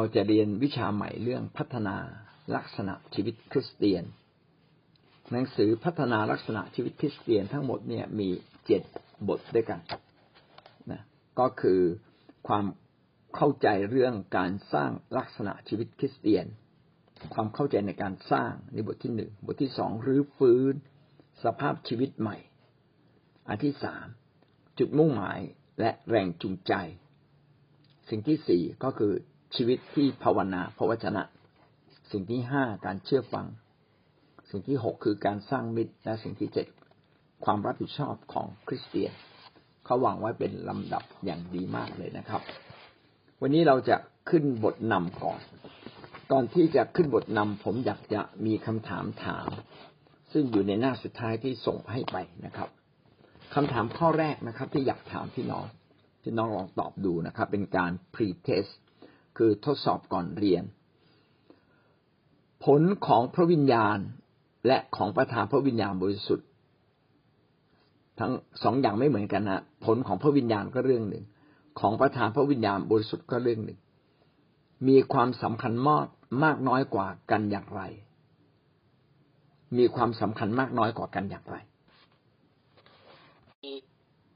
เราจะเรียนวิชาใหม่เรื่องพัฒนาลักษณะชีวิตคริสเตียน หนังสือพัฒนาลักษณะชีวิตคริสเตียนทั้งหมดเนี่ยมีเจ็ดบทด้วยกันนะก็คือความเข้าใจเรื่องการสร้างลักษณะชีวิตคริสเตียน ความเข้าใจในการสร้างในบทที่หนึ่งบทที่สองรื้อฟื้น สภาพชีวิตใหม่ อันที่สามจุดมุ่งหมายและแรงจูงใจ สิ่งที่สี่ก็คือ ชีวิตที่ภาวนาพระวจนะ สิ่งที่ห้าการเชื่อฟัง สิ่งที่หกคือการสร้างมิตรและสิ่งที่เจ็ดความรับผิดชอบของคริสเตียนเขาวางไว้เป็นลำดับอย่างดีมากเลยนะครับ วันนี้เราจะขึ้นบทนำก่อนก่อนที่จะขึ้นบทนำผมอยากจะมีคำถามถาม ซึ่งอยู่ในหน้าสุดท้ายที่ส่งให้ไปนะครับคำถามข้อแรกนะครับ ที่อยากถามพี่น้องพี่น้องลองตอบดูนะครับ เป็นการ pre-test คือทดสอบก่อนเรียน ผลของพระวิญญาณและของประธานพระวิญญาณบริสุทธิ์ ทั้งสองอย่างไม่เหมือนกันนะผลของพระวิญญาณก็เรื่องหนึ่ง ของประธานพระวิญญาณบริสุทธิ์ก็เรื่องหนึ่ง มีความสำคัญมากมากน้อยกว่ากันอย่างไร มีความสำคัญมากน้อยกว่ากันอย่างไร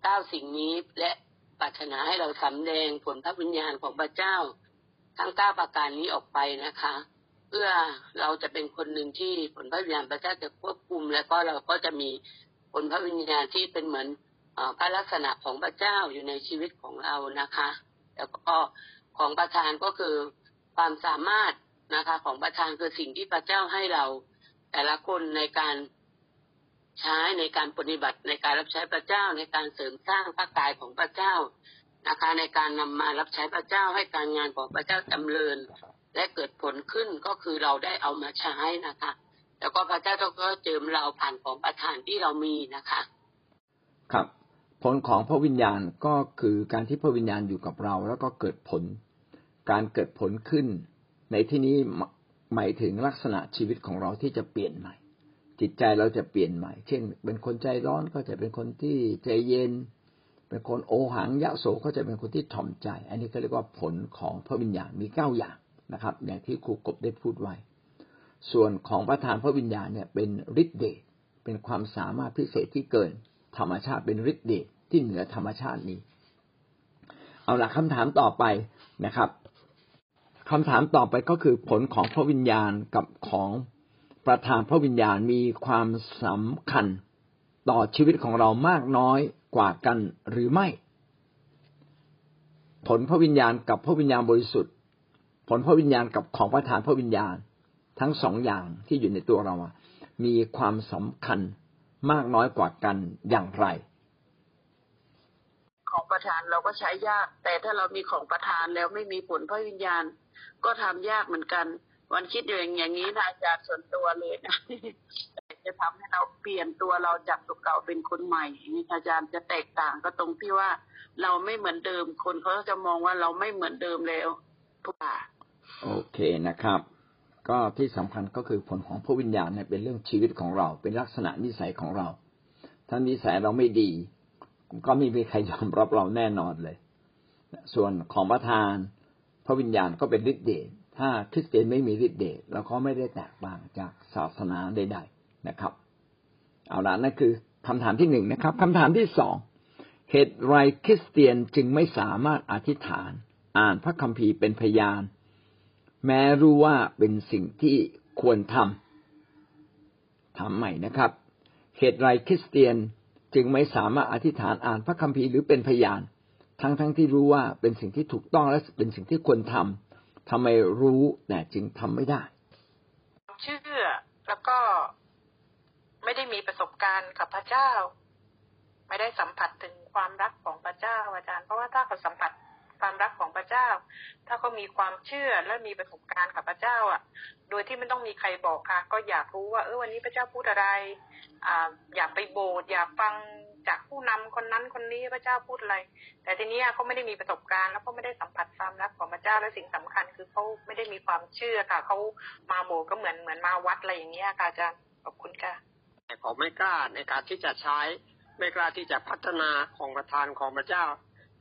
เก้าสิ่งนี้และปรารถนาให้เราสำแดงผลพระวิญญาณของพระเจ้า ทั้งเก้าประการนี้ออกไปนะคะ เพื่อเราจะเป็นคนหนึ่งที่ผลพระวิญญาณพระเจ้าจะควบคุม และก็เราก็จะมีผลพระวิญญาณที่เป็นเหมือนพระลักษณะของพระเจ้าอยู่ในชีวิตของเรานะคะ แล้วก็ของประธานก็คือความสามารถนะคะของประธานคือสิ่งที่พระเจ้าให้เราแต่ละคนในการใช้ในการปฏิบัติในการรับใช้พระเจ้าในการเสริมสร้างพระกายของพระเจ้า นะคะในการนำมารับใช้พระเจ้าให้การงานของพระเจ้าจำเริญ และเกิดผลขึ้นก็คือเราได้เอามาใช้นะคะ แล้วก็พระเจ้าก็เจิมเราผ่านของประทานที่เรามีนะคะ ครับผลของพระวิญญาณก็คือการที่พระวิญญาณอยู่กับเรา แล้วก็เกิดผล การเกิดผลขึ้น ในที่นี้หมายถึงลักษณะชีวิตของเราที่จะเปลี่ยนใหม่ จิตใจเราจะเปลี่ยนใหม่ เช่น เป็นคนใจร้อนก็จะเป็นคนที่ใจเย็น เป็นคนโอหังยะโสก็จะเป็นคนที่ถ่อมใจ อันนี้ก็เรียกว่าผลของพระวิญญาณมีเก้าอย่างนะครับ อย่างที่ครูกบได้พูดไว้ ส่วนของประธานพระวิญญาณเนี่ยเป็นฤทธิ์เดชเป็นความสามารถพิเศษที่เกิน ธรรมชาติเป็นฤทธิ์เดชที่เหนือธรรมชาตินี้ เอาละคำถามต่อไปนะครับคำถามต่อไปก็คือผลของพระวิญญาณกับของประทานพระวิญญาณมีความสำคัญต่อชีวิตของเรามากน้อย กว่ากันหรือไม่ ผลพระวิญญาณกับพระวิญญาณบริสุทธิ์ ผลพระวิญญาณกับของประทานพระวิญญาณ ทั้งสองอย่างที่อยู่ในตัวเรา มีความสำคัญมากน้อยกว่ากันอย่างไร ของประทานเราก็ใช้ยาก แต่ถ้าเรามีของประทานแล้วไม่มีผลพระวิญญาณ ก็ทำยากเหมือนกัน วันคิดอยู่อย่างนี้นะอาจารย์ส่วนตัวเลยนะจะทำให้เราเปลี่ยนตัวเราจากตัวเก่าเป็นคนใหม่นี่อาจารย์จะแตกต่างก็ตรงที่ว่าเราไม่เหมือนเดิมคนเขาจะมองว่าเราไม่เหมือนเดิมแล้วทุกอย่างโอเคนะครับ ก็ที่สำคัญก็คือผลของพระวิญญาณเนี่ยเป็นเรื่องชีวิตของเรา เป็นลักษณะนิสัยของเรา ถ้านิสัยเราไม่ดี ก็ไม่มีใครยอมรับเราแน่นอนเลย ส่วนของประทานพระวิญญาณก็เป็นฤทธิ์เดช ถ้าคริสเตียนไม่มีฤทธิ์เดชเราก็ไม่ได้แตกต่างจากศาสนาใดๆนะครับ เอาละนั่นคือคำถามที่หนึ่งนะครับคำถามที่สองเหตุไรคริสเตียนจึงไม่สามารถอธิษฐาน อ่านพระคัมภีร์เป็นพยาน แม้รู้ว่าเป็นสิ่งที่ควรทำถามใหม่นะครับ เหตุไรคริสเตียนจึงไม่สามารถอธิษฐานอ่านพระคัมภีร์หรือเป็นพยาน ทั้งๆทที่รู้ว่าเป็นสิ่งที่ถูกต้องและเป็นสิ่งที่ควรทำ ทำไมรู้แต่จึงทำไม่ได้ เชื่อแล้วก็ไม่ได้มีประสบการณ์กับพระเจ้า ไม่ได้สัมผัสถึงความรักของพระเจ้าอาจารย์เพราะว่าถ้าเขาสัมผัสความรักของพระเจ้า ถ้าเขามีความเชื่อและมีประสบการณ์กับพระเจ้า อะ โดยที่ไม่ต้องมีใครบอกค่ะ ก็อยากรู้ว่าเออวันนี้พระเจ้าพูดอะไร อ่า อยากไปโบสถ์อยากฟัง จากผู้นำคนนั้นคนนี้พระเจ้าพูดอะไร แต่ทีนี้เขาไม่ได้มีประสบการณ์แล้วก็ไม่ได้สัมผัสความรักของพระเจ้าและสิ่งสำคัญ คือเขาไม่ได้มีความเชื่อค่ะเขามาโบสถ์ก็เหมือนเหมือนมาวัดอะไรอย่างเงี้ยค่ะอาจารย์ขอบคุณค่ะแต่เขาไม่กล้าในการที่จะใช้ไม่กล้าที่จะพัฒนาของประทานของพระเจ้า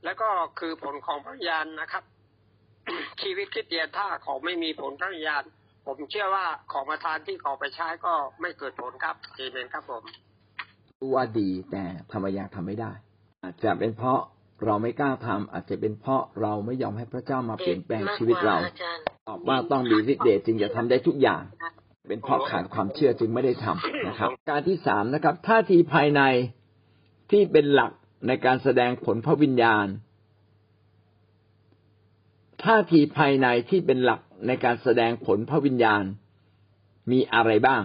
แล้วก็คือผลของพระยานนะครับ ชีวิตคริสเตียนถ้าเขาไม่มีผลพระญญาณผมเชื่อว่าของประทานที่เขาไปใช้ก็ไม่เกิดผลครับเอเมนครับผม รู้ว่าดีแต่ทำไมยังทำไม่ได้ อาจจะเป็นเพราะเราไม่กล้าทำอาจจะเป็นเพราะเราไม่ยอมให้พระเจ้ามาเปลี่ยนแปลงชีวิตเราตอบว่าต้องมีฤทธิ์เดชจึงจะทำได้ทุกอย่าง เป็นเพราะขาดความเชื่อจึงไม่ได้ทำนะครับ การที่สามนะครับท่าทีภายในที่เป็นหลักในการแสดงผลพระวิญญาณท่าทีภายในที่เป็นหลักในการแสดงผลพระวิญญาณมีอะไรบ้าง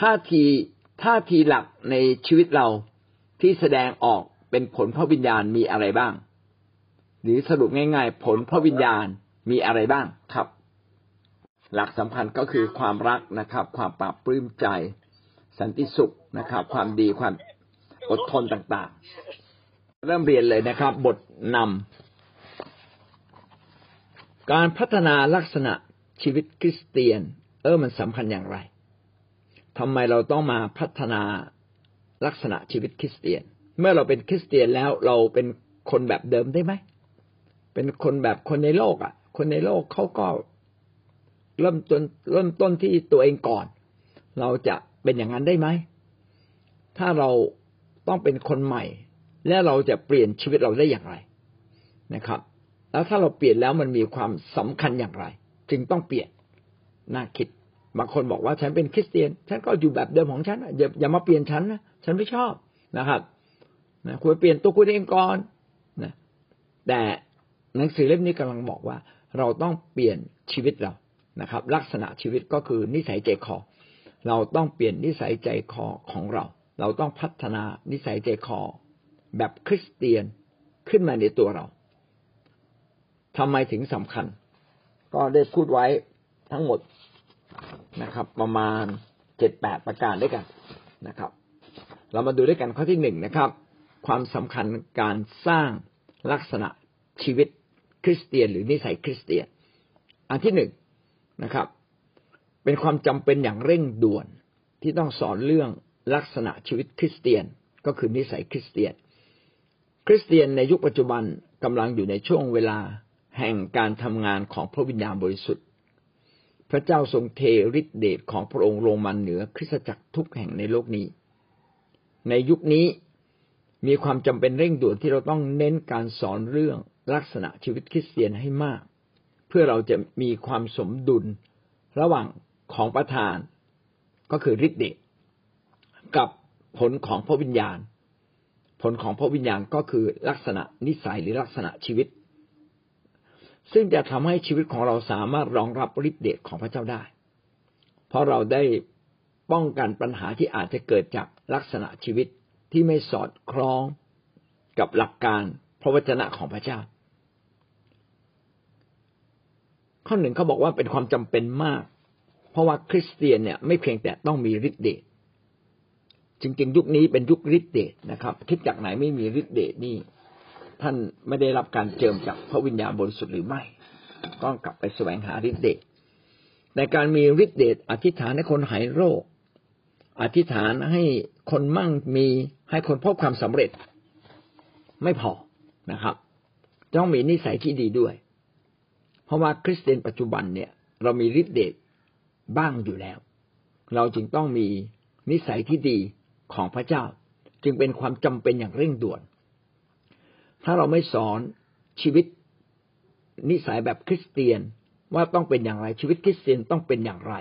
ท่าที ท่าทีหลักในชีวิตเราที่แสดงออกเป็นผลพระวิญญาณมีอะไรบ้าง หรือสรุปง่ายๆ ผลพระวิญญาณมีอะไรบ้างครับ หลักสำคัญก็คือความรักนะครับ ความปราบปลื้มใจ สันติสุขนะครับ ความดีความอดทนต่างๆ เริ่มเรียนเลยนะครับ บทนำการพัฒนาลักษณะชีวิตคริสเตียน เออมันสำคัญอย่างไร ทำไมเราต้องมาพัฒนาลักษณะชีวิตคริสเตียน เมื่อเราเป็นคริสเตียนแล้วเราเป็นคนแบบเดิมได้ไหมเป็นคนแบบคนในโลกอะ คนในโลกเขาก็เริ่มต้นเริ่มต้นที่ตัวเองก่อน เราจะเป็นอย่างนั้นได้ไหมถ้าเราต้องเป็นคนใหม่ และเราจะเปลี่ยนชีวิตเราได้อย่างไรนะครับ แล้วถ้าเราเปลี่ยนแล้วมันมีความสำคัญอย่างไร จึงต้องเปลี่ยนน่าคิด บางคนบอกว่าฉันเป็นคริสเตียน ฉันก็อยู่แบบเดิมของฉันอย่าอย่ามาเปลี่ยนฉันนะฉันไม่ชอบนะครับนะควรเปลี่ยนตัวคุณเองก่อนนะแต่หนังสือเล่มนี้กำลังบอกว่า เราต้องเปลี่ยนชีวิตเรานะครับ ลักษณะชีวิตก็คือนิสัยใจคอเราต้องเปลี่ยนนิสัยใจคอของเรา เราต้องพัฒนานิสัยใจคอ แบบคริสเตียนขึ้นมาในตัวเราทำไมถึงสำคัญ ก็ได้พูดไว้ทั้งหมด นะครับ ประมาณเจ็ดแปดประการด้วยกันนะครับ เรามาดูด้วยกันข้อที่หนึ่งนะครับ ความสำคัญการสร้างลักษณะชีวิตคริสเตียน หรือนิสัยคริสเตียน อันที่หนึ่งนะครับ เป็นความจำเป็นอย่างเร่งด่วนที่ต้องสอนเรื่องลักษณะชีวิตคริสเตียนก็คือนิสัยคริสเตียน คริสเตียนในยุคปัจจุบันกำลังอยู่ในช่วงเวลาแห่งการทำงานของพระวิญญาณบริสุทธิ์ พระเจ้าทรงเทฤทธิเดชของพระองค์ลงมาเหนือคริสตจักรทุกแห่งในโลกนี้ ในยุคนี้มีความจำเป็นเร่งด่วนที่เราต้องเน้นการสอนเรื่องลักษณะชีวิตคริสเตียนให้มาก เพื่อเราจะมีความสมดุลระหว่างของประทานก็คือฤทธิเดชกับผลของพระวิญญาณ ผลของพระวิญญาณก็คือลักษณะนิสัยหรือลักษณะชีวิต ซึ่งจะทำให้ชีวิตของเราสามารถรองรับฤทธิเดชของพระเจ้าได้ เพราะเราได้ป้องกันปัญหาที่อาจจะเกิดจากลักษณะชีวิตที่ไม่สอดคล้องกับหลักการพระวจนะของพระเจ้า ข้อหนึ่งเขาบอกว่าเป็นความจำเป็นมาก เพราะว่าคริสเตียนเนี่ยไม่เพียงแต่ต้องมีฤทธิเดชจริงๆ ยุคนี้เป็นยุคฤทธิเดชนะครับคิดจากไหนไม่มีฤทธิเดชนี่ ท่านไม่ได้รับการเจิมจากพระวิญญาณบริสุทธิ์หรือไม่ ต้องกลับไปแสวงหาฤทธิ์เดชในการมีฤทธิ์เดชอธิษฐานให้คนหายโรค อธิษฐานให้คนมั่งมีให้คนพบความสำเร็จ ไม่พอนะครับ ต้องมีนิสัยที่ดีด้วย เพราะว่าคริสเตียนปัจจุบันเนี่ย เรามีฤทธิ์เดชบ้างอยู่แล้ว เราจึงต้องมีนิสัยที่ดีของพระเจ้า จึงเป็นความจำเป็นอย่างเร่งด่วน ถ้าเราไม่สอนชีวิตนิสัยแบบคริสเตียนว่าต้องเป็นอย่างไรชีวิตคริสเตียนต้องเป็นอย่างไร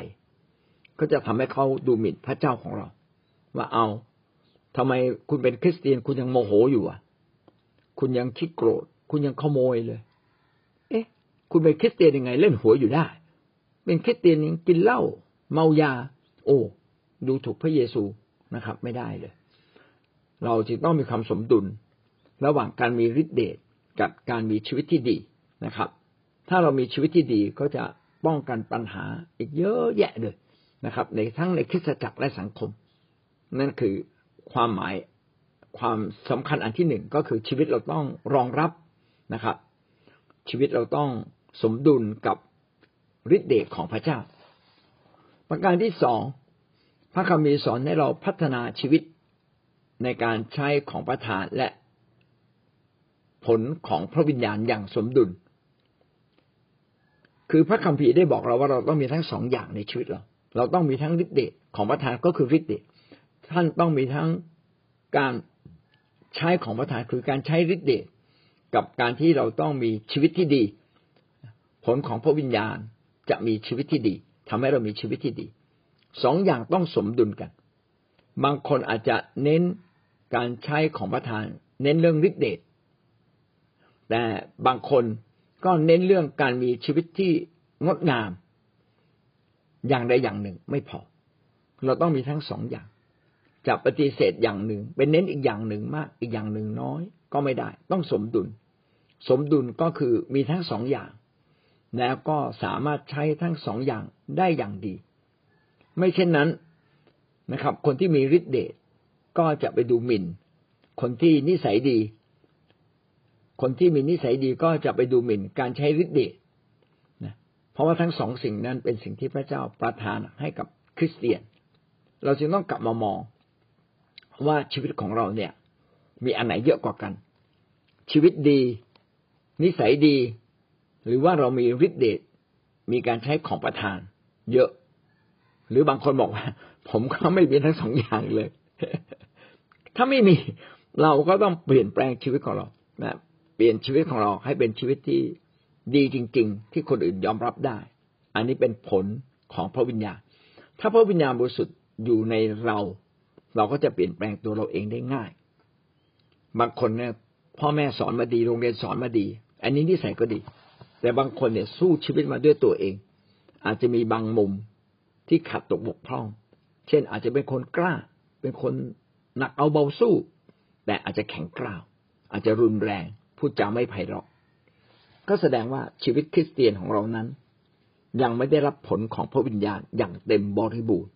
ก็จะทำให้เขาดูหมิ่นพระเจ้าของเรา ว่าเอาทำไมคุณเป็นคริสเตียนคุณยังโมโหอยู่อะ คุณยังคิดโกรธ คุณยังขโมยเลย เอ๊ะ คุณเป็นคริสเตียนยังไงเล่นหัวอยู่ได้ เป็นคริสเตียนยังกินเหล้าเมายา โอ้ดูถูกพระเยซูนะครับ ไม่ได้เลย เราจึงต้องมีความสมดุล ระหว่างการมีฤทธิเดชกับการมีชีวิตที่ดีนะครับ ถ้าเรามีชีวิตที่ดีก็จะป้องกันปัญหาอีกเยอะแยะเลยนะครับ ในทั้งในคริสตจักรและสังคม นั่นคือความหมายความสำคัญอันที่หนึ่งก็คือชีวิตเราต้องรองรับนะครับ ชีวิตเราต้องสมดุลกับฤทธิเดชของพระเจ้า ประการที่สองพระคัมภีร์สอนให้เราพัฒนาชีวิตในการใช้ของประทานและ ผลของพระวิญญาณอย่างสมดุล คือพระคัมภีร์ได้บอกเราว่าเราต้องมีทั้งสองอย่างในชีวิตเรา เราต้องมีทั้งฤทธิ์เดชของประธานก็คือฤทธิ์เดชท่านต้องมีทั้งการใช้ของประธานคือการใช้ฤทธิ์เดชกับการที่เราต้องมีชีวิตที่ดี ผลของพระวิญญาณจะมีชีวิตที่ดีทำให้เรามีชีวิตที่ดีสองอย่างต้องสมดุลกัน บางคนอาจจะเน้นการใช้ของประธาน เน้นเรื่องฤทธิ์เดช แต่บางคนก็เน้นเรื่องการมีชีวิตที่งดงาม อย่างใดอย่างหนึ่งไม่พอ เราต้องมีทั้งสองอย่างจะปฏิเสธอย่างหนึ่งเป็นเน้นอีกอย่างหนึ่งมาก อีกอย่างหนึ่งน้อย ก็ไม่ได้ ต้องสมดุล สมดุลก็คือมีทั้งสองอย่าง แล้วก็สามารถใช้ทั้งสองอย่างได้อย่างดี ไม่เช่นนั้นนะครับ คนที่มีฤทธิ์เดชก็จะไปดูหมิ่น คนที่นิสัยดี คนที่มีนิสัยดีก็จะไปดูหมิ่นการใช้ฤทธิ์เดชนะเพราะว่าทั้งสองสิ่งนั้นเป็นสิ่งที่พระเจ้าประทานให้กับคริสเตียน เราจึงต้องกลับมามองว่าชีวิตของเราเนี่ย มีอันไหนเยอะกว่ากัน ชีวิตดี นิสัยดี หรือว่าเรามีฤทธิ์เดชมีการใช้ของประทาน เยอะ หรือบางคนบอกว่า ผมก็ไม่มีทั้งสองอย่างเลย ถ้าไม่มีเราก็ต้องเปลี่ยนแปลงชีวิตของเรานะ เปลี่ยนชีวิตของเราให้เป็นชีวิตที่ดีจริง ๆ ที่คนอื่นยอมรับได้ อันนี้เป็นผลของพระวิญญาณ ถ้าพระวิญญาณบริสุทธิ์อยู่ในเรา เราก็จะเปลี่ยนแปลงตัวเราเองได้ง่าย บางคนเนี่ยพ่อแม่สอนมาดีโรงเรียนสอนมาดี อันนี้นิสัยก็ดี แต่บางคนเนี่ยสู้ชีวิตมาด้วยตัวเอง อาจจะมีบางมุมที่ขัดตกบกพร่อง เช่น อาจจะเป็นคนกล้า เป็นคนหนักเอาเบาสู้ แต่อาจจะแข็งกร้าว อาจจะรุนแรง พูดจาไม่ไพเราะ ก็แสดงว่าชีวิตคริสเตียนของเรานั้น ยังไม่ได้รับผลของพระวิญญาณอย่างเต็มบริบูรณ์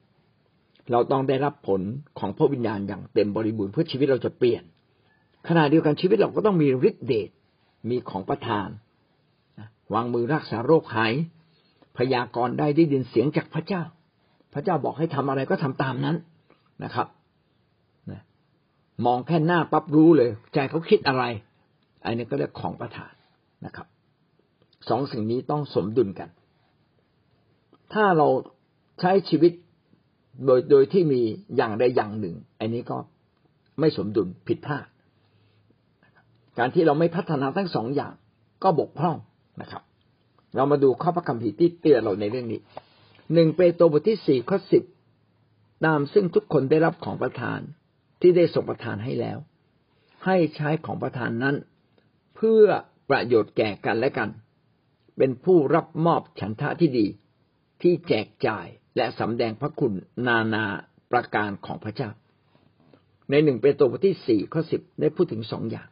เราต้องได้รับผลของพระวิญญาณอย่างเต็มบริบูรณ์เพื่อชีวิตเราจะเปลี่ยน ขณะเดียวกันชีวิตเราก็ต้องมีฤทธิ์เดชมีของประทาน วางมือรักษาโรคหาย พยากรณ์ได้ได้ยินเสียงจากพระเจ้า พระเจ้าบอกให้ทำอะไรก็ทำตามนั้นนะครับมองแค่หน้าปั๊บรู้เลย ใจเขาคิดอะไร อันนี้ก็เรียกของประทานนะครับสองสิ่งนี้ต้องสมดุลกัน ถ้าเราใช้ชีวิตโดยโดยที่มีอย่างใดอย่างหนึ่ง อันนี้ก็ไม่สมดุลผิดพลาด การที่เราไม่พัฒนาทั้งสองอย่างก็บกพร่องนะครับ เรามาดูข้อพระคัมภีร์ที่เตือนเราในเรื่องนี้หนึ่งเปโตรบทที่สี่ข้อสิบตามซึ่งทุกคนได้รับของประทานที่ได้ส่งประทานให้แล้ว ให้ใช้ของประทานนั้น เพื่อประโยชน์แก่กันและกัน เป็นผู้รับมอบฉันทะที่ดี ที่แจกจ่ายและสำแดงพระคุณนานาประการของพระเจ้า ในหนึ่งเปโตรบทที่สี่ข้อสิบได้พูดถึงสองอย่าง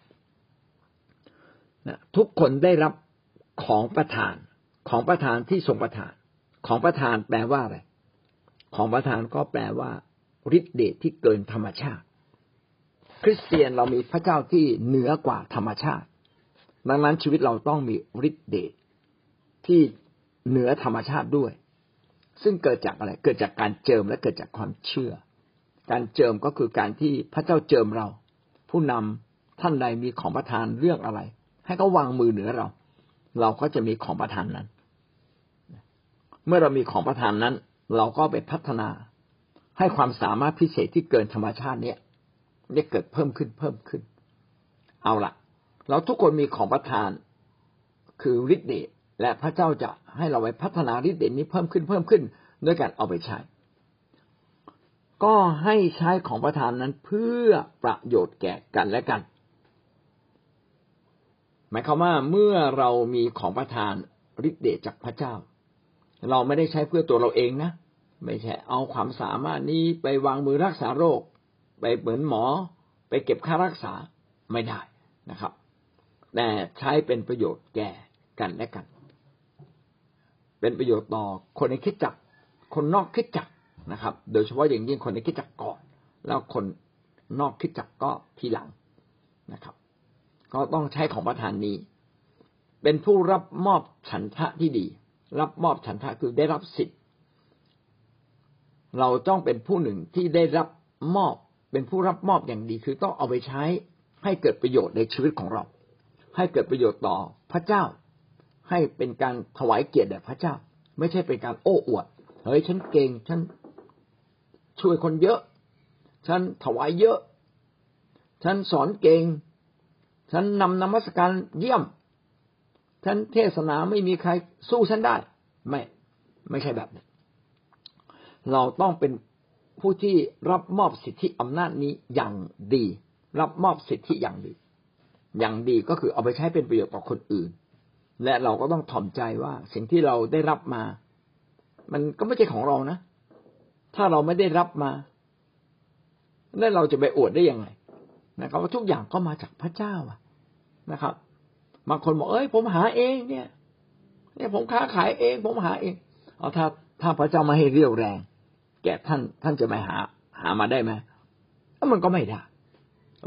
นะทุกคนได้รับของประทานของประทานที่ทรงประทาน ของประทานแปลว่าอะไรของประทานก็แปลว่าฤทธิเดชที่เกินธรรมชาติ คริสเตียนเรามีพระเจ้าที่เหนือกว่าธรรมชาติ ดังนั้นชีวิตเราต้องมีฤทธิ์เดชที่เหนือธรรมชาติด้วย ซึ่งเกิดจากอะไร เกิดจากการเจิมและเกิดจากความเชื่อ การเจิมก็คือการที่พระเจ้าเจิมเรา ผู้นำท่านใดมีของประทานเรื่องอะไร ให้เขาวางมือเหนือเรา เราก็จะมีของประทานนั้น เมื่อเรามีของประทานนั้น เราก็ไปพัฒนาให้ความสามารถพิเศษที่เกินธรรมชาติเนี้ยได้เกิดเพิ่มขึ้นเพิ่มขึ้น เอาละ เราทุกคนมีของประทาน คือฤทธิ์เดชและพระเจ้าจะให้เราไปพัฒนาฤทธิ์เดชนี้เพิ่มขึ้นเพิ่มขึ้นด้วยการเอาไปใช้ ก็ให้ใช้ของประทานนั้นเพื่อประโยชน์แก่กันและกัน หมายความว่าเมื่อเรามีของประทานฤทธิ์เดชจากพระเจ้า เราไม่ได้ใช้เพื่อตัวเราเองนะไม่ใช่เอาความสามารถนี้ไปวางมือรักษาโรค ไปเหมือนหมอ ไปเก็บค่ารักษาไม่ได้นะครับ แต่ใช้เป็นประโยชน์แก่กันและกัน เป็นประโยชน์ต่อคนในคิดจักคนนอกคิดจักนะครับ โดยเฉพาะอย่างยิ่งคนในคิดจักก่อน แล้วคนนอกคิดจักก็ทีหลังนะครับ ก็ต้องใช้ของประธานนี้ เป็นผู้รับมอบฉันทะที่ดี รับมอบฉันทะคือได้รับสิทธิ์ เราต้องเป็นผู้หนึ่งที่ได้รับมอบ เป็นผู้รับมอบอย่างดี คือต้องเอาไปใช้ให้เกิดประโยชน์ในชีวิตของเรา ให้เกิดประโยชน์ต่อพระเจ้า ให้เป็นการถวายเกียรติแด่พระเจ้า ไม่ใช่เป็นการโอ้อวดเฮ้ยฉันเก่งฉันช่วยคนเยอะ ฉันถวายเยอะ ฉันสอนเก่ง ฉันนำนมัสการเยี่ยม ฉันเทศนาไม่มีใครสู้ฉันได้ ไม่ ไม่ใช่แบบนี้เราต้องเป็นผู้ที่รับมอบสิทธิอำนาจนี้อย่างดี รับมอบสิทธิอย่างดี อย่างดีก็คือเอาไปใช้เป็นประโยชน์ต่อคนอื่น และเราก็ต้องถ่อมใจว่าสิ่งที่เราได้รับมา มันก็ไม่ใช่ของเรานะ ถ้าเราไม่ได้รับมาแล้วเราจะไปอวดได้ยังไงนะครับว่าทุกอย่างก็มาจากพระเจ้าอะนะครับบางคนบอกเอ้ย ผมหาเองเนี่ยเนี่ยผมค้าขายเอง ผมหาเองเอาถ้าถ้าพระเจ้ามาให้เรียวแรง แก่ท่านท่านจะไปหา หามาได้ไหมแล้วมันก็ไม่ได้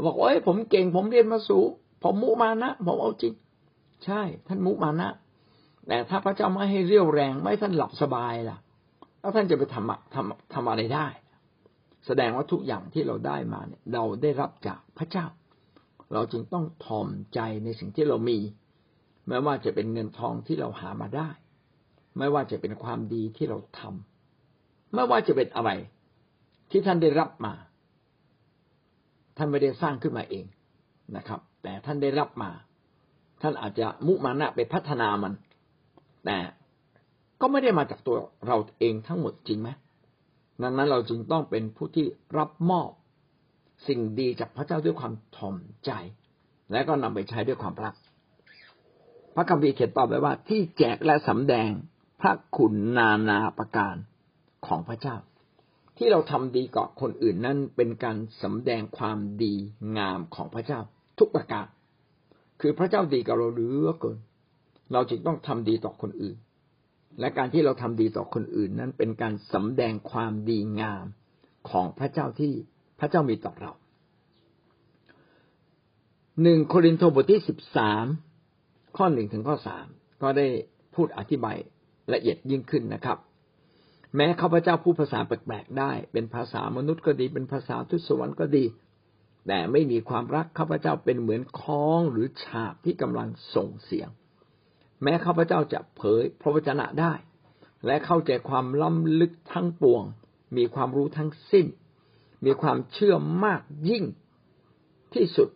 บอกเอ้ยผมเก่งผมเรียนมาสูง ผมมุมานะผมเอาจริง ใช่ ท่านมุมานะ แต่ถ้าพระเจ้าไม่ให้เรี่ยวแรง ไม่ท่านหลับสบายล่ะ แล้วท่านจะไปทำทำทำอะไรได้ แสดงว่าทุกอย่างที่เราได้มาเนี่ย เราได้รับจากพระเจ้า เราจึงต้องทอมใจในสิ่งที่เรามี ไม่ว่าจะเป็นเงินทองที่เราหามาได้ ไม่ว่าจะเป็นความดีที่เราทำไม่ว่าจะเป็นอะไร ที่ท่านได้รับมา ท่านไม่ได้สร้างขึ้นมาเองนะครับ แต่ท่านได้รับมา ท่านอาจจะมุมานะไปพัฒนามัน แต่ก็ไม่ได้มาจากตัวเราเองทั้งหมดจริงไหมดังนั้นเราจึงต้องเป็นผู้ที่รับมอบสิ่งดีจากพระเจ้าด้วยความถ่อมใจ และก็นำไปใช้ด้วยความรัก พระคัมภีร์เขียนตอบไว้ว่า ที่แจกและสำแดงพระคุณนานาประการของพระเจ้า ที่เราทำดีกับคนอื่นนั้นเป็นการสำแดงความดีงามของพระเจ้า ทุกประการ คือพระเจ้าดีกับเราเหลือเกิน เราจึงต้องทำดีต่อคนอื่น และการที่เราทำดีต่อคนอื่นนั้นเป็นการสำแดงความดีงามของพระเจ้าที่พระเจ้ามีต่อเราหนึ่งโครินธ์บทที่สิบสามข้อหนึ่งถึงข้อสามก็ได้พูดอธิบายละเอียดยิ่งขึ้นนะครับ แม้ข้าพเจ้าพูดภาษาแปลกๆได้ เป็นภาษามนุษย์ก็ดี เป็นภาษาทุสวรรค์ก็ดี แต่ไม่มีความรักข้าพเจ้าเป็นเหมือนคล้องหรือฉาบที่กำลังส่งเสียง แม้ข้าพเจ้าจะเผยพระวจนะได้ และเข้าใจความล้ำลึกทั้งปวง มีความรู้ทั้งสิ้น มีความเชื่อมากยิ่งที่สุด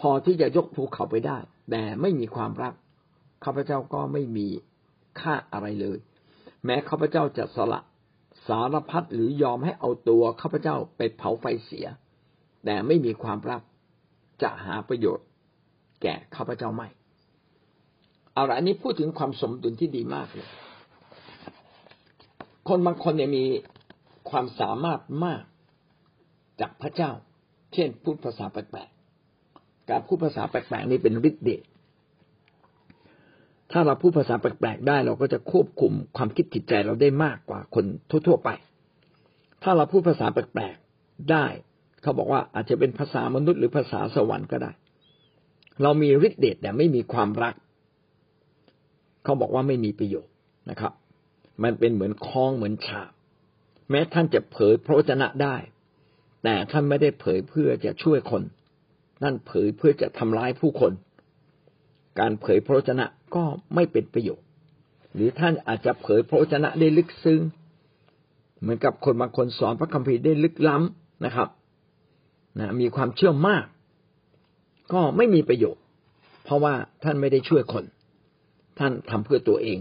พอที่จะยกภูเขาไปได้ แต่ไม่มีความรักข้าพเจ้าก็ไม่มีค่าอะไรเลย แม้ข้าพเจ้าจะสละสารพัดหรือยอมให้เอาตัวข้าพเจ้าไปเผาไฟเสีย แต่ไม่มีความรักจะหาประโยชน์แก่ข้าพเจ้าไม่เอาละอันนี้พูดถึงความสมดุลที่ดีมากเลยคนบางคนเนี่ยมีความสามารถมากจากพระเจ้า เช่นพูดภาษาแปลกๆการพูดภาษาแปลกๆนี่เป็นฤทธิ์เดชถ้าเราพูดภาษาแปลกๆได้ เราก็จะควบคุมความคิดจิตใจเราได้มากกว่าคนทั่ว ๆ ไป ถ้าเราพูดภาษาแปลกๆได้ เขาบอกว่าอาจจะเป็นภาษามนุษย์หรือภาษาสวรรค์ก็ได้ เรามีฤทธิ์เดชแต่ไม่มีความรัก เขาบอกว่าไม่มีประโยชน์นะครับ มันเป็นเหมือนคล้องเหมือนฉาบแม้ท่านจะเผยพระวจนะได้ แต่ท่านไม่ได้เผยเพื่อจะช่วยคนนั่นเผยเพื่อจะทำร้ายผู้คน การเผยพระวจนะก็ไม่เป็นประโยชน์ หรือท่านอาจจะเผยพระวจนะได้ลึกซึ้งเหมือนกับคนบางคนสอนพระคัมภีร์ได้ลึกล้ำนะครับ นะมีความเชื่อมาก ก็ไม่มีประโยชน์ เพราะว่าท่านไม่ได้ช่วยคน ท่านทำเพื่อตัวเอง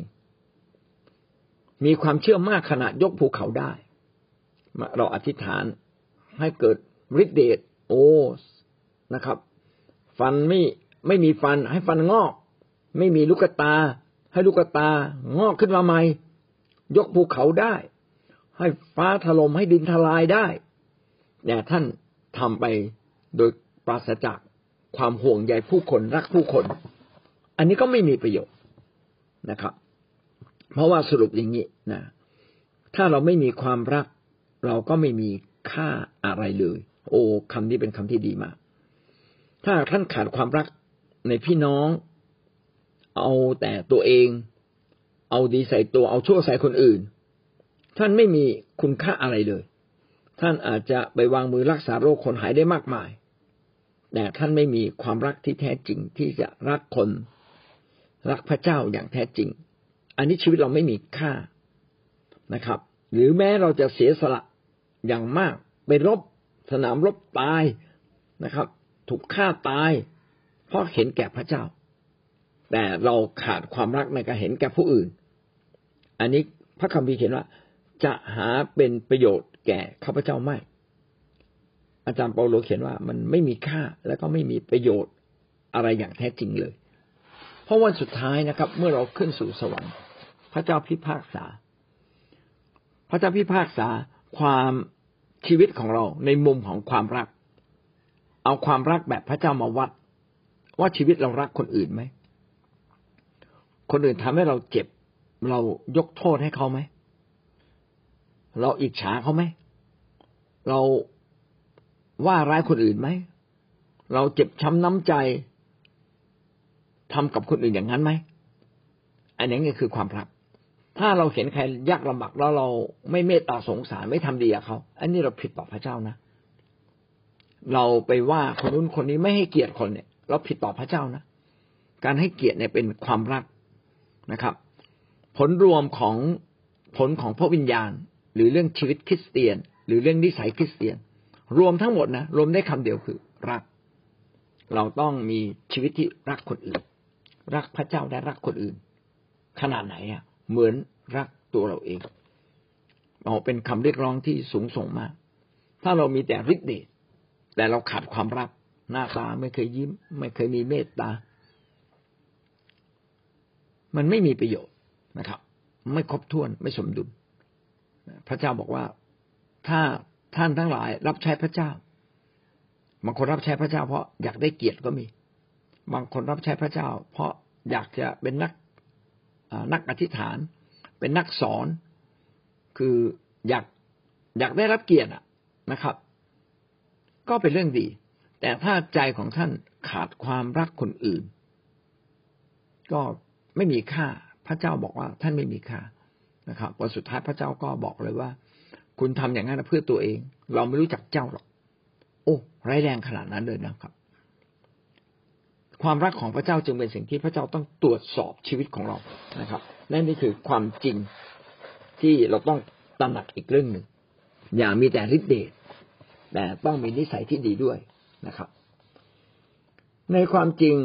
มีความเชื่อมากขนาดยกภูเขาได้ เราอธิษฐานให้เกิดฤทธิเดชโอ้นะครับ ฟันไม่ไม่มีฟันให้ฟันงอก ไม่มีลูกตา ให้ลูกตางอกขึ้นมาใหม่ ยกภูเขาได้ ให้ฟ้าถล่มให้ดินทลายได้แต่ท่าน ทำไปโดยปราศจากความห่วงใยผู้คนรักผู้คน อันนี้ก็ไม่มีประโยชน์นะครับ เพราะว่าสรุปอย่างนี้นะถ้าเราไม่มีความรัก เราก็ไม่มีค่าอะไรเลย โอ้คำนี้เป็นคำที่ดีมาก ถ้าท่านขาดความรักในพี่น้อง เอาแต่ตัวเอง เอาดีใส่ตัวเอาชั่วใส่คนอื่น ท่านไม่มีคุณค่าอะไรเลย ท่านอาจจะไปวางมือรักษาโรคคนหายได้มากมาย แต่ท่านไม่มีความรักที่แท้จริงที่จะรักคนรักพระเจ้าอย่างแท้จริง อันนี้ชีวิตเราไม่มีค่านะครับ หรือแม้เราจะเสียสละอย่างมาก ไปรบสนามรบตายนะครับ ถูกฆ่าตาย เพราะเห็นแก่พระเจ้า แต่เราขาดความรักในการเห็นแก่ผู้อื่น อันนี้พระคัมภีร์เขียนว่า จะหาเป็นประโยชน์ แก่ข้าพเจ้าไม่ อาจารย์เปาโลเขียนว่ามันไม่มีค่าและก็ไม่มีประโยชน์อะไรอย่างแท้จริงเลย เพราะวันสุดท้ายนะครับ เมื่อเราขึ้นสู่สวรรค์ พระเจ้าพิพากษา พระเจ้าพิพากษาความชีวิตของเราในมุมของความรัก เอาความรักแบบพระเจ้ามาวัด ว่าชีวิตเรารักคนอื่นไหม คนอื่นทำให้เราเจ็บ เรายกโทษให้เขาไหม เราอิจฉาเขาไหมเราว่าร้ายคนอื่นไหมเราเจ็บช้ำน้ำใจทำกับคนอื่นอย่างนั้นไหมอันนี้ก็คือความรัก ถ้าเราเห็นใครยากลำบากแล้วเราไม่เมตตาสงสารไม่ทำดีกับเขา อันนี้เราผิดต่อพระเจ้านะ เราไปว่าคนนู้นคนนี้ไม่ให้เกียรติคนเนี่ย เราผิดต่อพระเจ้านะ การให้เกียรติเนี่ยเป็นความรักนะครับ ผลรวมของผลของพระวิญญาณ หรือเรื่องชีวิตคริสเตียน หรือเรื่องนิสัยคริสเตียน รวมทั้งหมดนะรวมได้คำเดียวคือรัก เราต้องมีชีวิตที่รักคนอื่น รักพระเจ้าและรักคนอื่น ขนาดไหนอะ เหมือนรักตัวเราเองเราเป็นคำเรียกร้องที่สูงส่งมาก ถ้าเรามีแต่ฤทธิ์เดชแต่เราขาดความรัก หน้าตาไม่เคยยิ้ม ไม่เคยมีเมตตา มันไม่มีประโยชน์นะครับ ไม่ครบถ้วนไม่สมดุล พระเจ้าบอกว่าถ้าท่านทั้งหลาย รับใช้พระเจ้าบางคนรับใช้พระเจ้าเพราะอยากได้เกียรติก็มี บางคนรับใช้พระเจ้า เพราะอยากจะเป็นนักนักอธิษฐาน เป็นนักสอน คืออยากอยากได้รับเกียรตินะครับ ก็เป็นเรื่องดี แต่ถ้าใจของท่านขาดความรักคนอื่น ก็ไม่มีค่า พระเจ้าบอกว่าท่านไม่มีค่า นะครับวันสุดท้ายพระเจ้าก็บอกเลยว่า คุณทำอย่างนั้นเพื่อตัวเอง เราไม่รู้จักเจ้าหรอก โอ้ร้ายแรงขนาดนั้นเลยนะครับ ความรักของพระเจ้าจึงเป็นสิ่งที่พระเจ้าต้องตรวจสอบชีวิตของเรานะครับนั่นนี่คือความจริงที่เราต้องตระหนักอีกเรื่องหนึ่งอย่ามีแต่ฤทธิ์เดชแต่ต้องมีนิสัยที่ดีด้วยนะครับ ในความจริง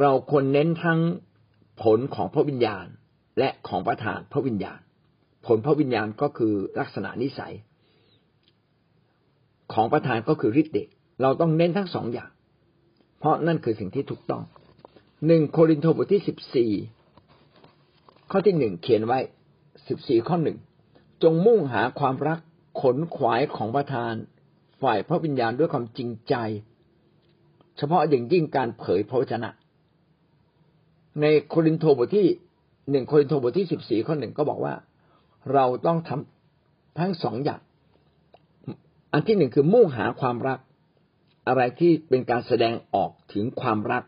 เราควรเน้นทั้งผลของพระวิญญาณ และของประธานพระวิญญาณ ผลพระวิญญาณก็คือลักษณะนิสัย ของประธานก็คือฤทธิ์เดชเราต้องเน้นทั้งสองอย่าง เพราะนั่นคือสิ่งที่ถูกต้องหนึ่งโครินธ์บทที่สิบสี่ข้อที่หนึ่งเขียนไว้สิบสี่ข้อหนึ่งจงมุ่งหาความรักขนขวายของประธาน ฝ่ายพระวิญญาณด้วยความจริงใจ เฉพาะอย่างยิ่งการเผยพระวจนะ ในโครินธ์บทที่ หนึ่งโครินธ์บทที่สิบสี่ข้อหนึ่งก็บอกว่า เราต้องทำทั้งสองอย่าง อันที่หนึ่งคือมุ่งหาความรัก อะไรที่เป็นการแสดงออกถึงความรัก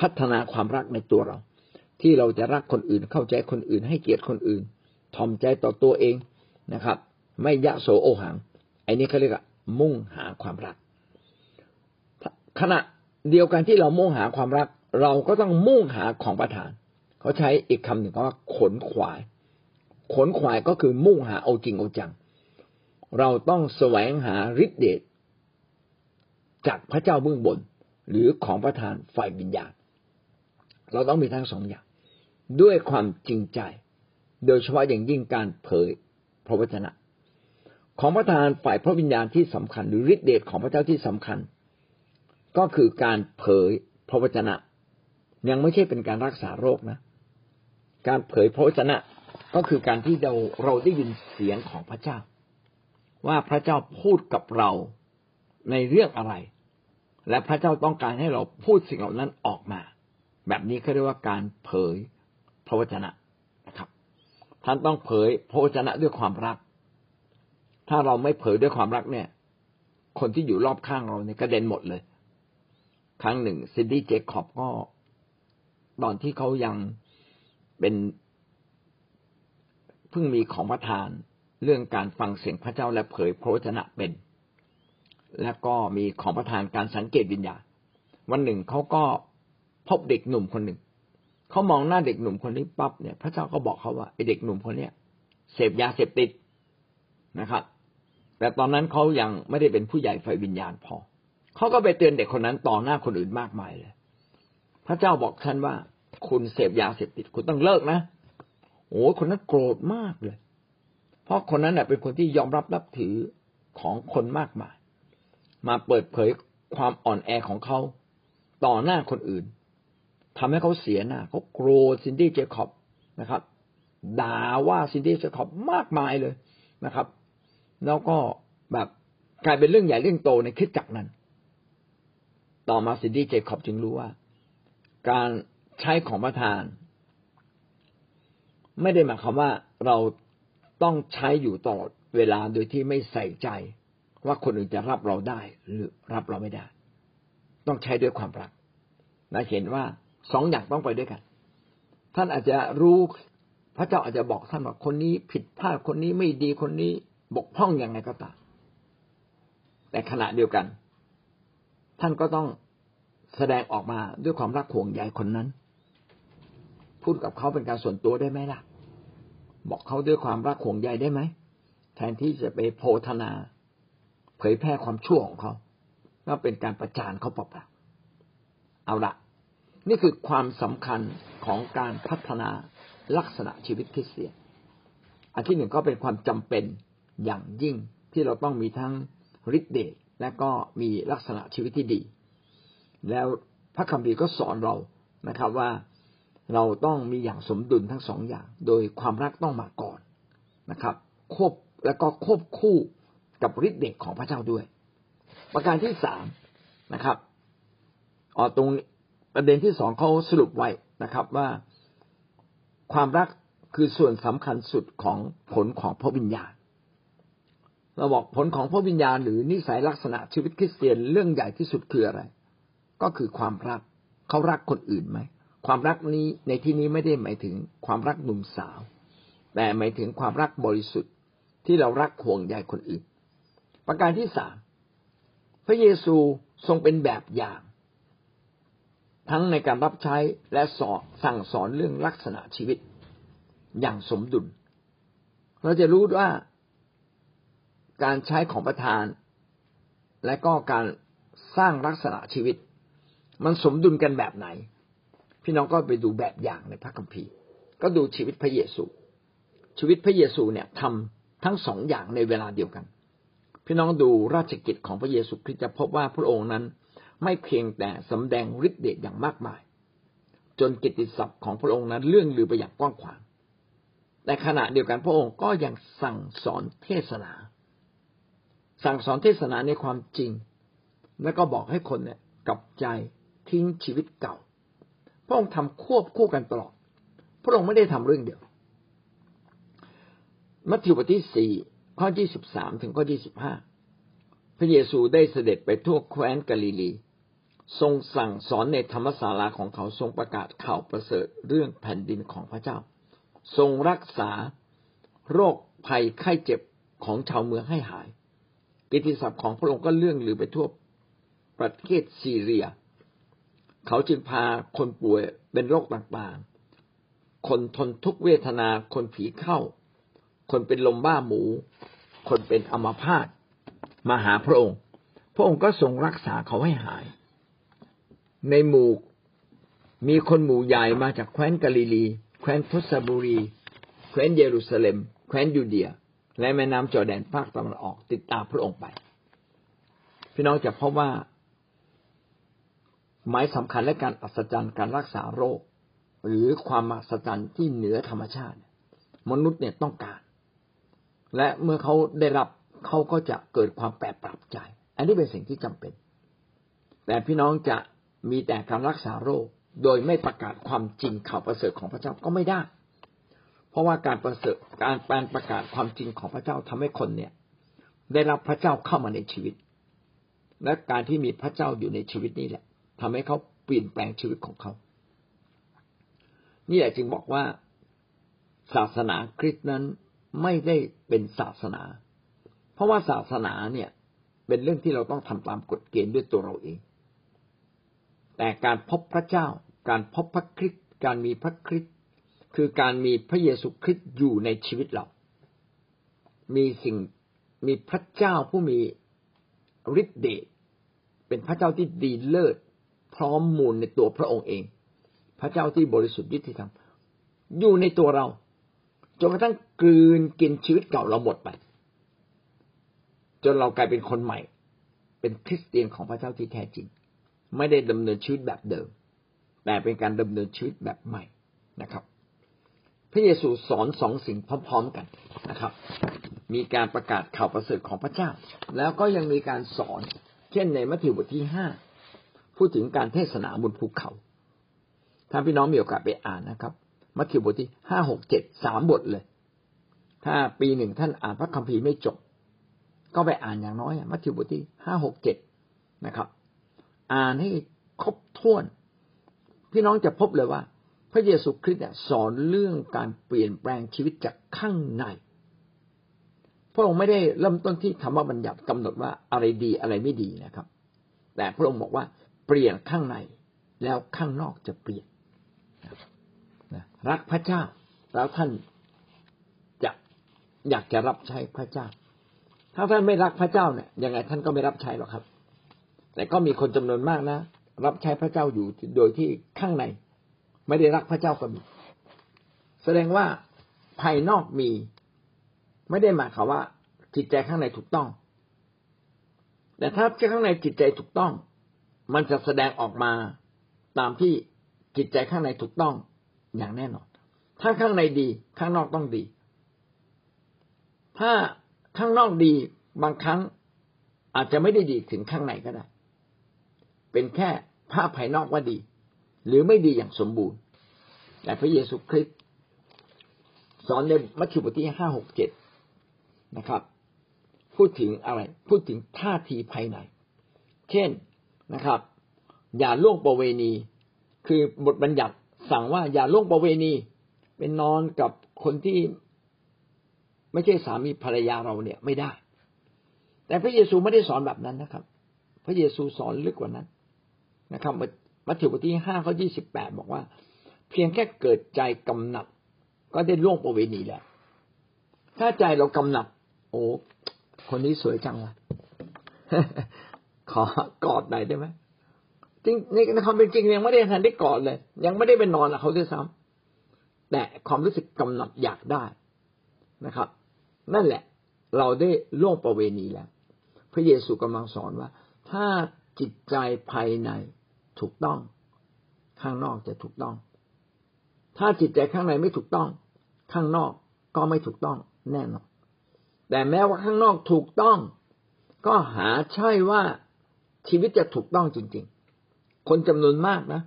พัฒนาความรักในตัวเรา ที่เราจะรักคนอื่นเข้าใจคนอื่น ให้เกียรติคนอื่นทอมใจต่อตัวเองนะครับ ไม่ยะโสโอหังไอ้นี้เขาเรียกว่ามุ่งหาความรัก ขณะเดียวกันที่เรามุ่งหาความรัก เราก็ต้องมุ่งหาของประทาน เขาใช้อีกคำหนึ่งว่าขนขวาย ขนขวายก็คือมุ่งหาเอาจริงเอาจัง เราต้องแสวงหาฤทธิเดชจากพระเจ้าเบื้องบน หรือของประธานฝ่ายวิญญาณ เราต้องมีทั้งสองอย่าง ด้วยความจริงใจ โดยเฉพาะอย่างยิ่งการเผยพระวจนะ ของประธานฝ่ายพระวิญญาณที่สำคัญ หรือฤทธิเดชของพระเจ้าที่สำคัญ ก็คือการเผยพระวจนะ ยังไม่ใช่เป็นการรักษาโรคนะ การเผยพระวจนะก็คือการที่เราเราได้ยินเสียงของพระเจ้า ว่าพระเจ้าพูดกับเราในเรื่องอะไร และพระเจ้าต้องการให้เราพูดสิ่งเหล่านั้นออกมา แบบนี้เขาเรียกว่าการเผยพระวจนะนะครับ ท่านต้องเผยพระวจนะด้วยความรัก ถ้าเราไม่เผยด้วยความรักเนี่ย คนที่อยู่รอบข้างเราเนี่ยกระเด็นหมดเลย ครั้งหนึ่งซินดี้เจคอบก็ ตอนที่เขายัง เป็นเพิ่งมีของประทานเรื่องการฟังเสียงพระเจ้าและเผยพระวจนะเป็น แล้วก็มีของประธานการสังเกตวิญญาณวันหนึ่งเขาก็พบเด็กหนุ่มคนหนึ่งเขามองหน้าเด็กหนุ่มคนนี้ปั๊บเนี่ย พระเจ้าก็บอกเขาว่าไอเด็กหนุ่มคนเนี้ยเสพยาเสพติดนะครับ แต่ตอนนั้นเขายังไม่ได้เป็นผู้ใหญ่ไฟวิญญาณพอเขาก็ไปเตือนเด็กคนนั้นต่อหน้าคนอื่นมากมายเลย พระเจ้าบอกท่านว่า คุณเสพยาเสพติด คุณต้องเลิกนะโอ้คนนั้นโกรธมากเลย เพราะคนนั้นเป็นคนที่ยอมรับนับถือของคนมากมาย มาเปิดเผยความอ่อนแอของเขาต่อหน้าคนอื่นทำให้เขาเสียหน้าเขาโกรธซินดี้เจคอบนะครับด่าว่าซินดี้เจคอบมากมายเลยนะครับ แล้วก็แบบกลายเป็นเรื่องใหญ่เรื่องโตในคิดจักนั้น ต่อมาซินดี้เจคอบจึงรู้ว่า การ ใช้ของประทาน ไม่ได้หมายความว่าเราต้องใช้อยู่ตลอดเวลาโดยที่ไม่ใส่ใจ ว่าคนอื่นจะรับเราได้หรือรับเราไม่ได้ ต้องใช้ด้วยความรักนะเห็นว่าสองอย่างต้องไปด้วยกัน ท่านอาจจะรู้พระเจ้าอาจจะบอกท่านว่าคนนี้ผิดพลาดคนนี้ไม่ดีคนนี้บกพร่องอย่างไรก็ตามแต่ขณะเดียวกัน ท่านก็ต้องแสดงออกมาด้วยความรักห่วงใยคนนั้น พูดกับเขาเป็นการส่วนตัวได้ไหมล่ะ บอกเขาด้วยความรักห่วงใยได้ไหมแทนที่จะไปโพธนา เผยแพร่ความชั่วของเขาก็เป็นการประจานเขาเปล่าเอาละนี่คือความสำคัญของการพัฒนาลักษณะชีวิตคริสเตียนอันที่หนึ่งก็เป็นความจำเป็นอย่างยิ่งที่เราต้องมีทั้งฤทธิ์เดชและก็มีลักษณะชีวิตที่ดี แล้วพระคัมภีร์ก็สอนเรานะครับว่า เราต้องมีอย่างสมดุลทั้งสองอย่าง โดยความรักต้องมาก่อนนะครับควบแล้วก็ควบคู่กับฤทธิ์เดชของพระเจ้าด้วย ประการที่สามนะครับอ๋อตรงประเด็นที่สองเขาสรุปไว้นะครับว่าความรักคือส่วนสำคัญสุดของผลของพระวิญญาณ เราบอกผลของพระวิญญาณหรือนิสัยลักษณะชีวิตคริสเตียนเรื่องใหญ่ที่สุดคืออะไร ก็คือความรักเขารักคนอื่นไหม ความรักนี้ในที่นี้ไม่ได้หมายถึงความรักหนุ่มสาว แต่หมายถึงความรักบริสุทธิ์ที่เรารักห่วงใยคนอื่น ประการที่สามพระเยซูทรงเป็นแบบอย่าง ทั้งในการรับใช้และสอนสั่งสอนเรื่องลักษณะชีวิต อย่างสมดุล เราจะรู้ว่าการใช้ของประทาน และก็การสร้างลักษณะชีวิต มันสมดุลกันแบบไหน พี่น้องก็ไปดูแบบอย่างในพระคัมภีร์ ก็ดูชีวิตพระเยซู ชีวิตพระเยซูเนี่ยทำทั้งสองอย่างในเวลาเดียวกัน พี่น้องดูราชกิจของพระเยซูคริสต์จะพบว่าพระองค์นั้น ไม่เพียงแต่สำแดงฤทธิ์เดชอย่างมากมาย จนกิตติศัพท์ของพระองค์นั้นเรื่องลือไปอย่างกว้างขวางแต่ขณะเดียวกันพระองค์ก็ยังสั่งสอนเทศนา สั่งสอนเทศนาในความจริง แล้วก็บอกให้คนเนี่ยกลับใจทิ้งชีวิตเก่า พระองค์ทำควบคู่กันตลอด พระองค์ไม่ได้ทำเรื่องเดียว มัทธิวบทที่สี่ข้อยี่สิบสามถึงข้อยี่สิบห้าพระเยซูได้เสด็จไปทั่วแคว้นกาลิลี ทรงสั่งสอนในธรรมศาลาของเขาทรงประกาศข่าวประเสริฐเรื่องแผ่นดินของพระเจ้า ทรงรักษาโรคภัยไข้เจ็บของชาวเมืองให้หายกิติศัพท์ของพระองค์ก็เลื่องลือไปทั่วประเทศซีเรีย เขาจึงพาคนป่วยเป็นโรคต่างๆ คนทนทุกเวทนา คนผีเข้า คนเป็นลมบ้าหมู คนเป็นอัมาพาตมาหาพระองค์ พระองค์ก็ทรงรักษาเขาให้หาย ในหมู่มีคนหมู่ใหญ่มาจากแคว้นกาลิลี แคว้นทุสบุรี แคว้นเยรูซาเล็ม แคว้นยูเดีย และแม่น้ำจอแดนภาคตะวันออกติดตามพระองค์ไป พี่น้องจะพบว่า หมายสำคัญและการอัศจรรย์การรักษาโรค หรือความอัศจรรย์ที่เหนือธรรมชาติ มนุษย์เนี่ยต้องการ และเมื่อเขาได้รับเขาก็จะเกิดความแปรปรับใจ อันนี้เป็นสิ่งที่จำเป็น แต่พี่น้องจะมีแต่การรักษาโรค โดยไม่ประกาศความจริงข่าวประเสริฐของพระเจ้าก็ไม่ได้ เพราะว่าการประเสริฐการแปลประกาศความจริงของพระเจ้าทำให้คนเนี่ย ได้รับพระเจ้าเข้ามาในชีวิต และการที่มีพระเจ้าอยู่ในชีวิตนี่แหละ ทำให้เขาเปลี่ยนแปลงชีวิตของเขา นี่แหละจึงบอกว่าศาสนาคริสต์นั้นไม่ได้เป็นศาสนา เพราะว่าศาสนาเนี่ย เป็นเรื่องที่เราต้องทำตามกฎเกณฑ์ด้วยตัวเราเอง แต่การพบพระเจ้า การพบพระคริสต์การมีพระคริสต์คือการมีพระเยซูคริสต์อยู่ในชีวิตเรา มีสิ่งมีพระเจ้าผู้มีฤทธิ์เดชเป็นพระเจ้าที่ดีเลิศ พร้อมมูลในตัวพระองค์เอง พระเจ้าที่บริสุทธิ์ยุติธรรม อยู่ในตัวเราจนกระทั่งกลืนกินชีวิตเก่าเราหมดไป จนเรากลายเป็นคนใหม่ เป็นคริสเตียนของพระเจ้าที่แท้จริง ไม่ได้ดำเนินชีวิตแบบเดิม แต่เป็นการดำเนินชีวิตแบบใหม่นะครับ พระเยซูสอนสองสิ่งพร้อม ๆกันนะครับ มีการประกาศข่าวประเสริฐของพระเจ้า แล้วก็ยังมีการสอน เช่นในมัทธิวบทที่ห้า พูดถึงการเทศนาบนภูเขา ถ้าพี่น้องมีโอกาสไปอ่านนะครับ มัทธิวบทที่ห้าหกเจ็ดสามบทเลย ถ้าปีหนึ่งท่านอ่านพระคัมภีร์ไม่จบ ก็ไปอ่านอย่างน้อยมัทธิวบทที่ห้าหกเจ็ดนะครับ อ่านให้ครบถ้วน พี่น้องจะพบเลยว่า พระเยซูคริสต์สอนเรื่องการเปลี่ยนแปลงชีวิตจากข้างในพระองค์ไม่ได้เริ่มต้นที่ธรรมบัญญัติกำหนดว่าอะไรดีอะไรไม่ดีนะครับ แต่พระองค์บอกว่า เปลี่ยนข้างใน แล้วข้างนอกจะเปลี่ยนรักพระเจ้า แล้วท่านจะอยากจะรับใช้พระเจ้า ถ้าท่านไม่รักพระเจ้าเนี่ยยังไงท่านก็ไม่รับใช้หรอกครับ แต่ก็มีคนจำนวนมากนะ รับใช้พระเจ้าอยู่โดยที่ข้างใน ไม่ได้รักพระเจ้าก็มี แสดงว่าภายนอกมี ไม่ได้หมายความว่าจิตใจข้างในถูกต้อง แต่ถ้าข้างในจิตใจถูกต้อง มันจะแสดงออกมาตามที่จิตใจข้างในถูกต้องอย่างแน่นอน ถ้าข้างในดีข้างนอกต้องดี ถ้าข้างนอกดีบางครั้งอาจจะไม่ได้ดีถึงข้างในก็ได้ เป็นแค่ภาพภายนอกว่าดี หรือไม่ดีอย่างสมบูรณ์ แต่พระเยซูคริสต์สอนในมัทธิวบทที่ห้าหกเจ็ดนะครับ พูดถึงอะไร พูดถึงท่าทีภายใน เช่น นะครับ อย่าล่วงประเวณี คือบทบัญญัติสั่งว่าอย่าล่วงประเวณี เป็นนอนกับคนที่ไม่ใช่สามีภรรยาเราเนี่ยไม่ได้ แต่พระเยซูไม่ได้สอนแบบนั้นนะครับ พระเยซูสอนลึกกว่านั้นนะครับมัทธิวบทที่ห้าข้อยี่สิบแปดบอกว่า เพียงแค่เกิดใจกำหนัด ก็ได้ล่วงประเวณีแล้ว ถ้าใจเรากำหนัด โอ้คนนี้สวยจังวะ ขอกอดหน่อยได้ไหมจริงในความเป็นจริงยังไม่ได้ทันได้กอดเลย ยังไม่ได้ไปนอนกับเขาด้วยซ้ำแต่ความรู้สึกกำหนัดอยากได้นะครับ นั่นแหละ เราได้ล่วงประเวณีแล้ว พระเยซูกำลังสอนว่า ถ้าจิตใจภายในถูกต้อง ข้างนอกจะถูกต้อง ถ้าจิตใจข้างในไม่ถูกต้อง ข้างนอกก็ไม่ถูกต้องแน่นอนแต่แม้ว่าข้างนอกถูกต้อง ก็หาใช่ว่า ชีวิตจะถูกต้องจริง ๆ คนจำนวนมากนะ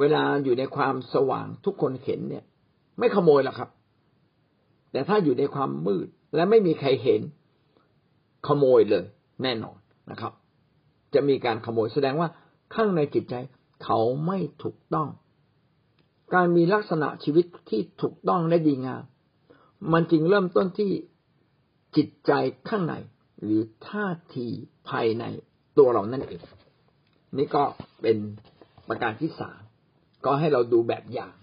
เวลาอยู่ในความสว่างทุกคนเห็นเนี่ย ไม่ขโมยหรอกครับ แต่ถ้าอยู่ในความมืดและไม่มีใครเห็น ขโมยเลย แน่นอนนะครับ จะมีการขโมยแสดงว่าข้างในจิตใจเขาไม่ถูกต้อง การมีลักษณะชีวิตที่ถูกต้องและดีงามมันจึงเริ่มต้นที่จิตใจข้างใน หรือท่าทีภายใน ตัวเรานั่นเอง นี่ก็เป็นประการที่สามก็ให้เราดูแบบอย่าง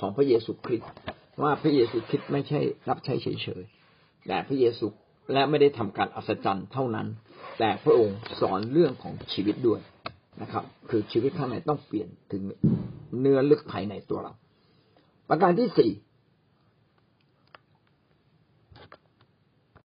ของพระเยซูคริสต์ว่าพระเยซูคริสต์ไม่ใช่รับใช้เฉยๆแต่พระเยซูและไม่ได้ทำการอัศจรรย์เท่านั้น แต่พระองค์สอนเรื่องของชีวิตด้วยนะครับ คือชีวิตข้างในต้องเปลี่ยนถึงเนื้อลึกภายในตัวเรา ประการที่สี่